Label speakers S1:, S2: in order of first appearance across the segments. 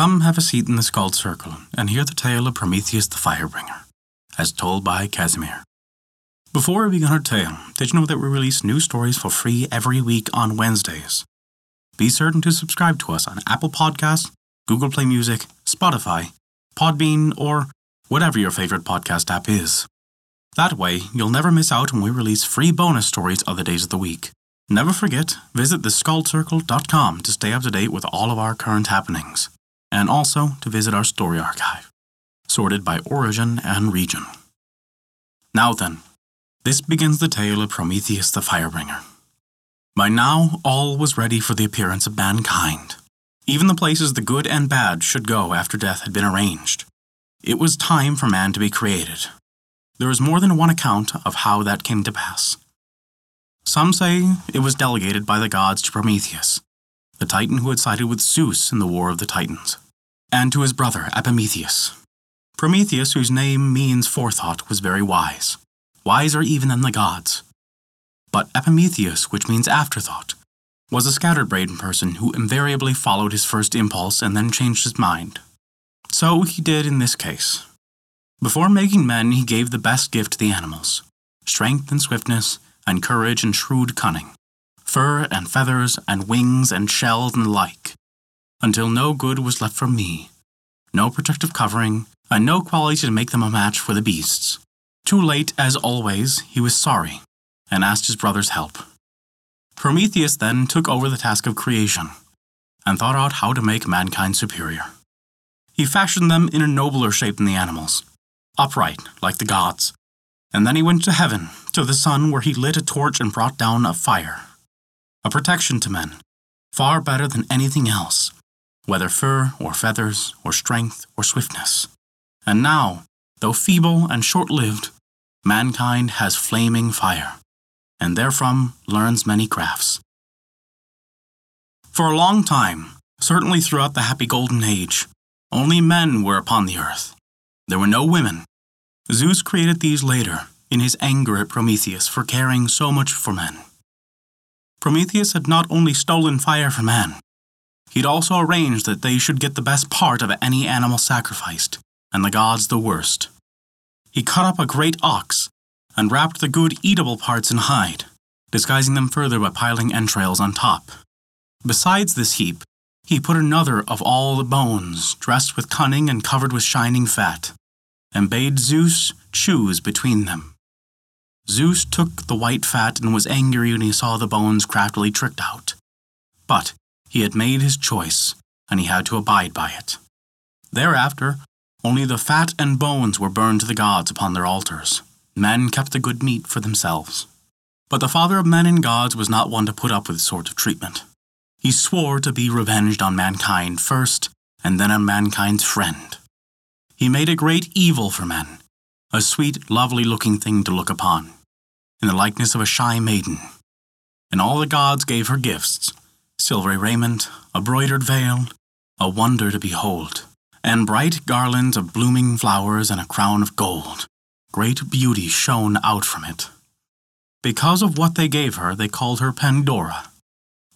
S1: Come have a seat in the Skald Circle and hear the tale of Prometheus the Firebringer, as told by Casimir. Before we begin our tale, did you know that we release new stories for free every week on Wednesdays? Be certain to subscribe to us on Apple Podcasts, Google Play Music, Spotify, Podbean, or whatever your favorite podcast app is. That way, you'll never miss out when we release free bonus stories other days of the week. Never forget, visit theskaldscircle.com to stay up to date with all of our current happenings, and also to visit our story archive, sorted by origin and region. Now then, this begins the tale of Prometheus the Firebringer. By now, all was ready for the appearance of mankind. Even the places the good and bad should go after death had been arranged. It was time for man to be created. There is more than one account of how that came to pass. Some say it was delegated by the gods to Prometheus, the Titan who had sided with Zeus in the War of the Titans, and to his brother Epimetheus. Prometheus, whose name means forethought, was very wise, wiser even than the gods. But Epimetheus, which means afterthought, was a scatterbrained person who invariably followed his first impulse and then changed his mind. So he did in this case. Before making men, he gave the best gift to the animals strength and swiftness, and courage and shrewd cunning, fur and feathers and wings and shells and the like, until no good was left for me, no protective covering, and no quality to make them a match for the beasts. Too late, as always, he was sorry, and asked his brother's help. Prometheus then took over the task of creation, and thought out how to make mankind superior. He fashioned them in a nobler shape than the animals, upright like the gods, and then he went to heaven, to the sun, where he lit a torch and brought down a fire. A protection to men, far better than anything else, whether fur or feathers or strength or swiftness. And now, though feeble and short lived, mankind has flaming fire, and therefrom learns many crafts. For a long time, certainly throughout the happy golden age, only men were upon the earth. There were no women, Zeus created these later, in his anger at Prometheus for caring so much for men. Prometheus had not only stolen fire from man, he'd also arranged that they should get the best part of any animal sacrificed, and the gods the worst. He cut up a great ox and wrapped the good eatable parts in hide, disguising them further by piling entrails on top. Besides this heap, he put another of all the bones, dressed with cunning and covered with shining fat and bade Zeus choose between them. Zeus took the white fat and was angry when he saw the bones craftily tricked out. But he had made his choice, and he had to abide by it. Thereafter, only the fat and bones were burned to the gods upon their altars. Men kept the good meat for themselves. But the father of men and gods was not one to put up with this sort of treatment. He swore to be revenged on mankind first, and then on mankind's friend. He made a great evil for men, a sweet, lovely looking thing to look upon, in the likeness of a shy maiden. And all the gods gave her gifts silvery raiment, a broidered veil, a wonder to behold, and bright garlands of blooming flowers and a crown of gold. Great beauty shone out from it. Because of what they gave her, they called her Pandora,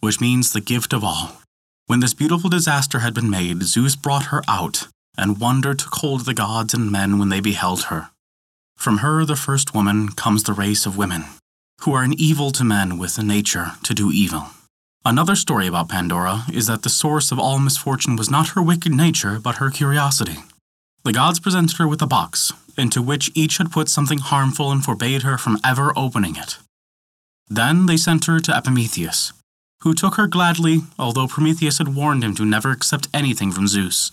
S1: which means the gift of all. When this beautiful disaster had been made, Zeus brought her out and wonder took hold of the gods and men when they beheld her. From her, the first woman, comes the race of women, who are an evil to men with a nature to do evil. Another story about Pandora is that the source of all misfortune was not her wicked nature, but her curiosity. The gods presented her with a box, into which each had put something harmful and forbade her from ever opening it. Then they sent her to Epimetheus, who took her gladly, although Prometheus had warned him to never accept anything from Zeus.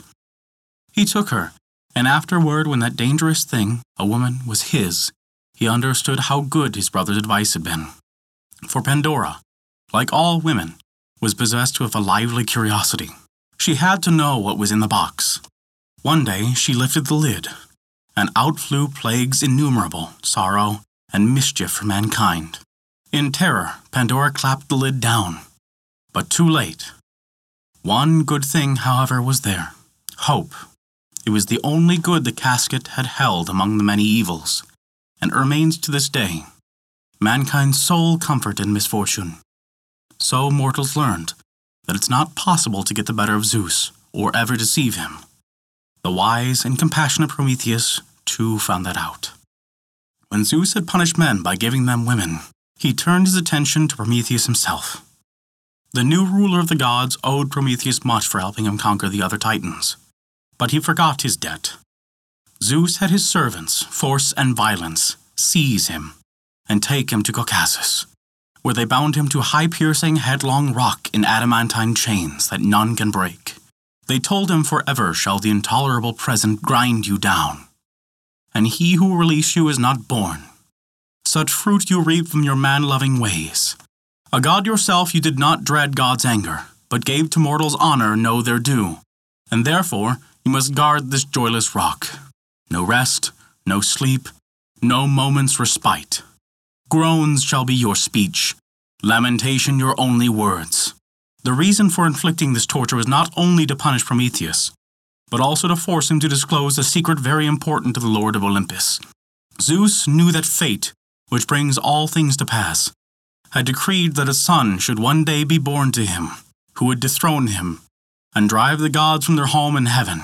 S1: He took her, and afterward, when that dangerous thing, a woman, was his, he understood how good his brother's advice had been. For Pandora, like all women, was possessed with a lively curiosity. She had to know what was in the box. One day she lifted the lid, and out flew plagues innumerable, sorrow, and mischief for mankind. In terror, Pandora clapped the lid down. But too late. One good thing, however, was there hope. It was the only good the casket had held among the many evils, and remains to this day mankind's sole comfort in misfortune. So mortals learned that it's not possible to get the better of Zeus or ever deceive him. The wise and compassionate Prometheus, too, found that out. When Zeus had punished men by giving them women, he turned his attention to Prometheus himself. The new ruler of the gods owed Prometheus much for helping him conquer the other Titans, but he forgot his debt. Zeus had his servants, force and violence, seize him and take him to Caucasus, where they bound him to high piercing, headlong rock in adamantine chains that none can break. They told him, Forever shall the intolerable present grind you down, and he who release you is not born. Such fruit you reap from your man loving ways. A god yourself, you did not dread God's anger, but gave to mortals honor no their due, and therefore you must guard this joyless rock. No rest, no sleep, no moment's respite. Groans shall be your speech, lamentation your only words. The reason for inflicting this torture was not only to punish Prometheus, but also to force him to disclose a secret very important to the Lord of Olympus. Zeus knew that fate, which brings all things to pass, had decreed that a son should one day be born to him, who would dethrone him and drive the gods from their home in heaven.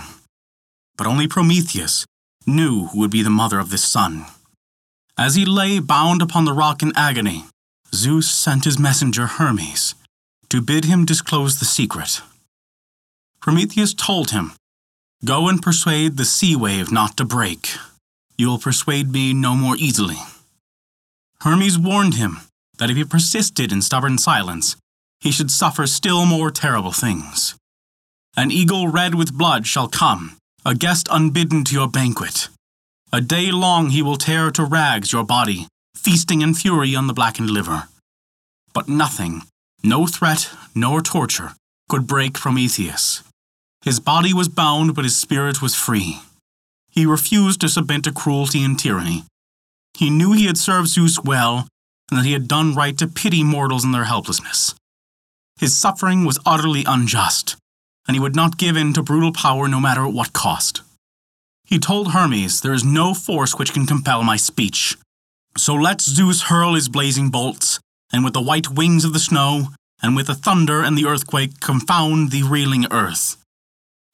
S1: But only Prometheus knew who would be the mother of this son. As he lay bound upon the rock in agony, Zeus sent his messenger Hermes to bid him disclose the secret. Prometheus told him, Go and persuade the sea wave not to break. You will persuade me no more easily. Hermes warned him that if he persisted in stubborn silence, he should suffer still more terrible things. An eagle red with blood shall come, a guest unbidden to your banquet. A day long he will tear to rags your body, feasting in fury on the blackened liver. But nothing, no threat, nor torture, could break Prometheus. His body was bound, but his spirit was free. He refused to submit to cruelty and tyranny. He knew he had served Zeus well, and that he had done right to pity mortals in their helplessness. His suffering was utterly unjust, and he would not give in to brutal power no matter at what cost. He told Hermes, There is no force which can compel my speech. So let Zeus hurl his blazing bolts, and with the white wings of the snow, and with the thunder and the earthquake, confound the reeling earth.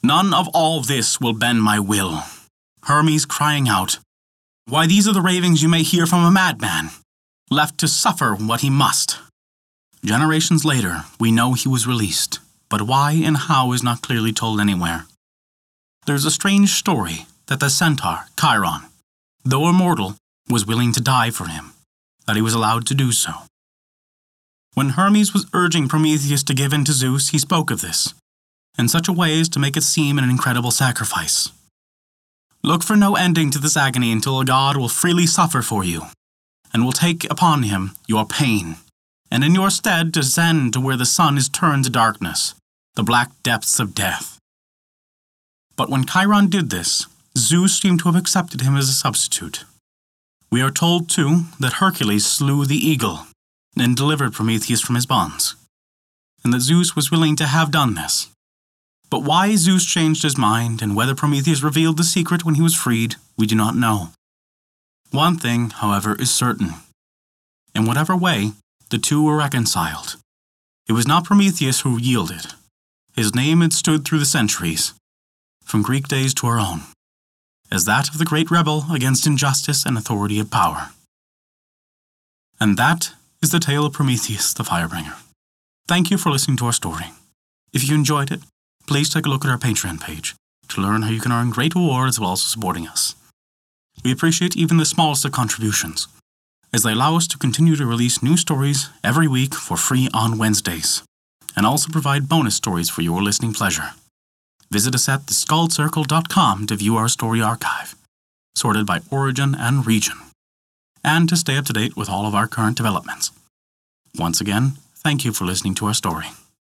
S1: None of all this will bend my will. Hermes crying out, Why, these are the ravings you may hear from a madman, left to suffer what he must. Generations later, we know he was released, but why and how is not clearly told anywhere. There's a strange story that the centaur, Chiron, though immortal, was willing to die for him, that he was allowed to do so. When Hermes was urging Prometheus to give in to Zeus, he spoke of this, in such a way as to make it seem an incredible sacrifice. Look for no ending to this agony until a god will freely suffer for you, and will take upon him your pain, and in your stead descend to where the sun is turned to darkness, the black depths of death. But when Chiron did this, Zeus seemed to have accepted him as a substitute. We are told, too, that Hercules slew the eagle and delivered Prometheus from his bonds, and that Zeus was willing to have done this. But why Zeus changed his mind and whether Prometheus revealed the secret when he was freed, we do not know. One thing, however, is certain. In whatever way, the two were reconciled. It was not Prometheus who yielded. His name had stood through the centuries, from Greek days to our own as that of the great rebel against injustice and authority of power. And that is the tale of Prometheus the Firebringer. Thank you for listening to our story. If you enjoyed it, please take a look at our Patreon page to learn how you can earn great rewards while also supporting us. We appreciate even the smallest of contributions, as they allow us to continue to release new stories every week for free on Wednesdays, and also provide bonus stories for your listening pleasure. Visit us at theskaldscircle.com to view our story archive, sorted by origin and region, and to stay up to date with all of our current developments. Once again, thank you for listening to our story.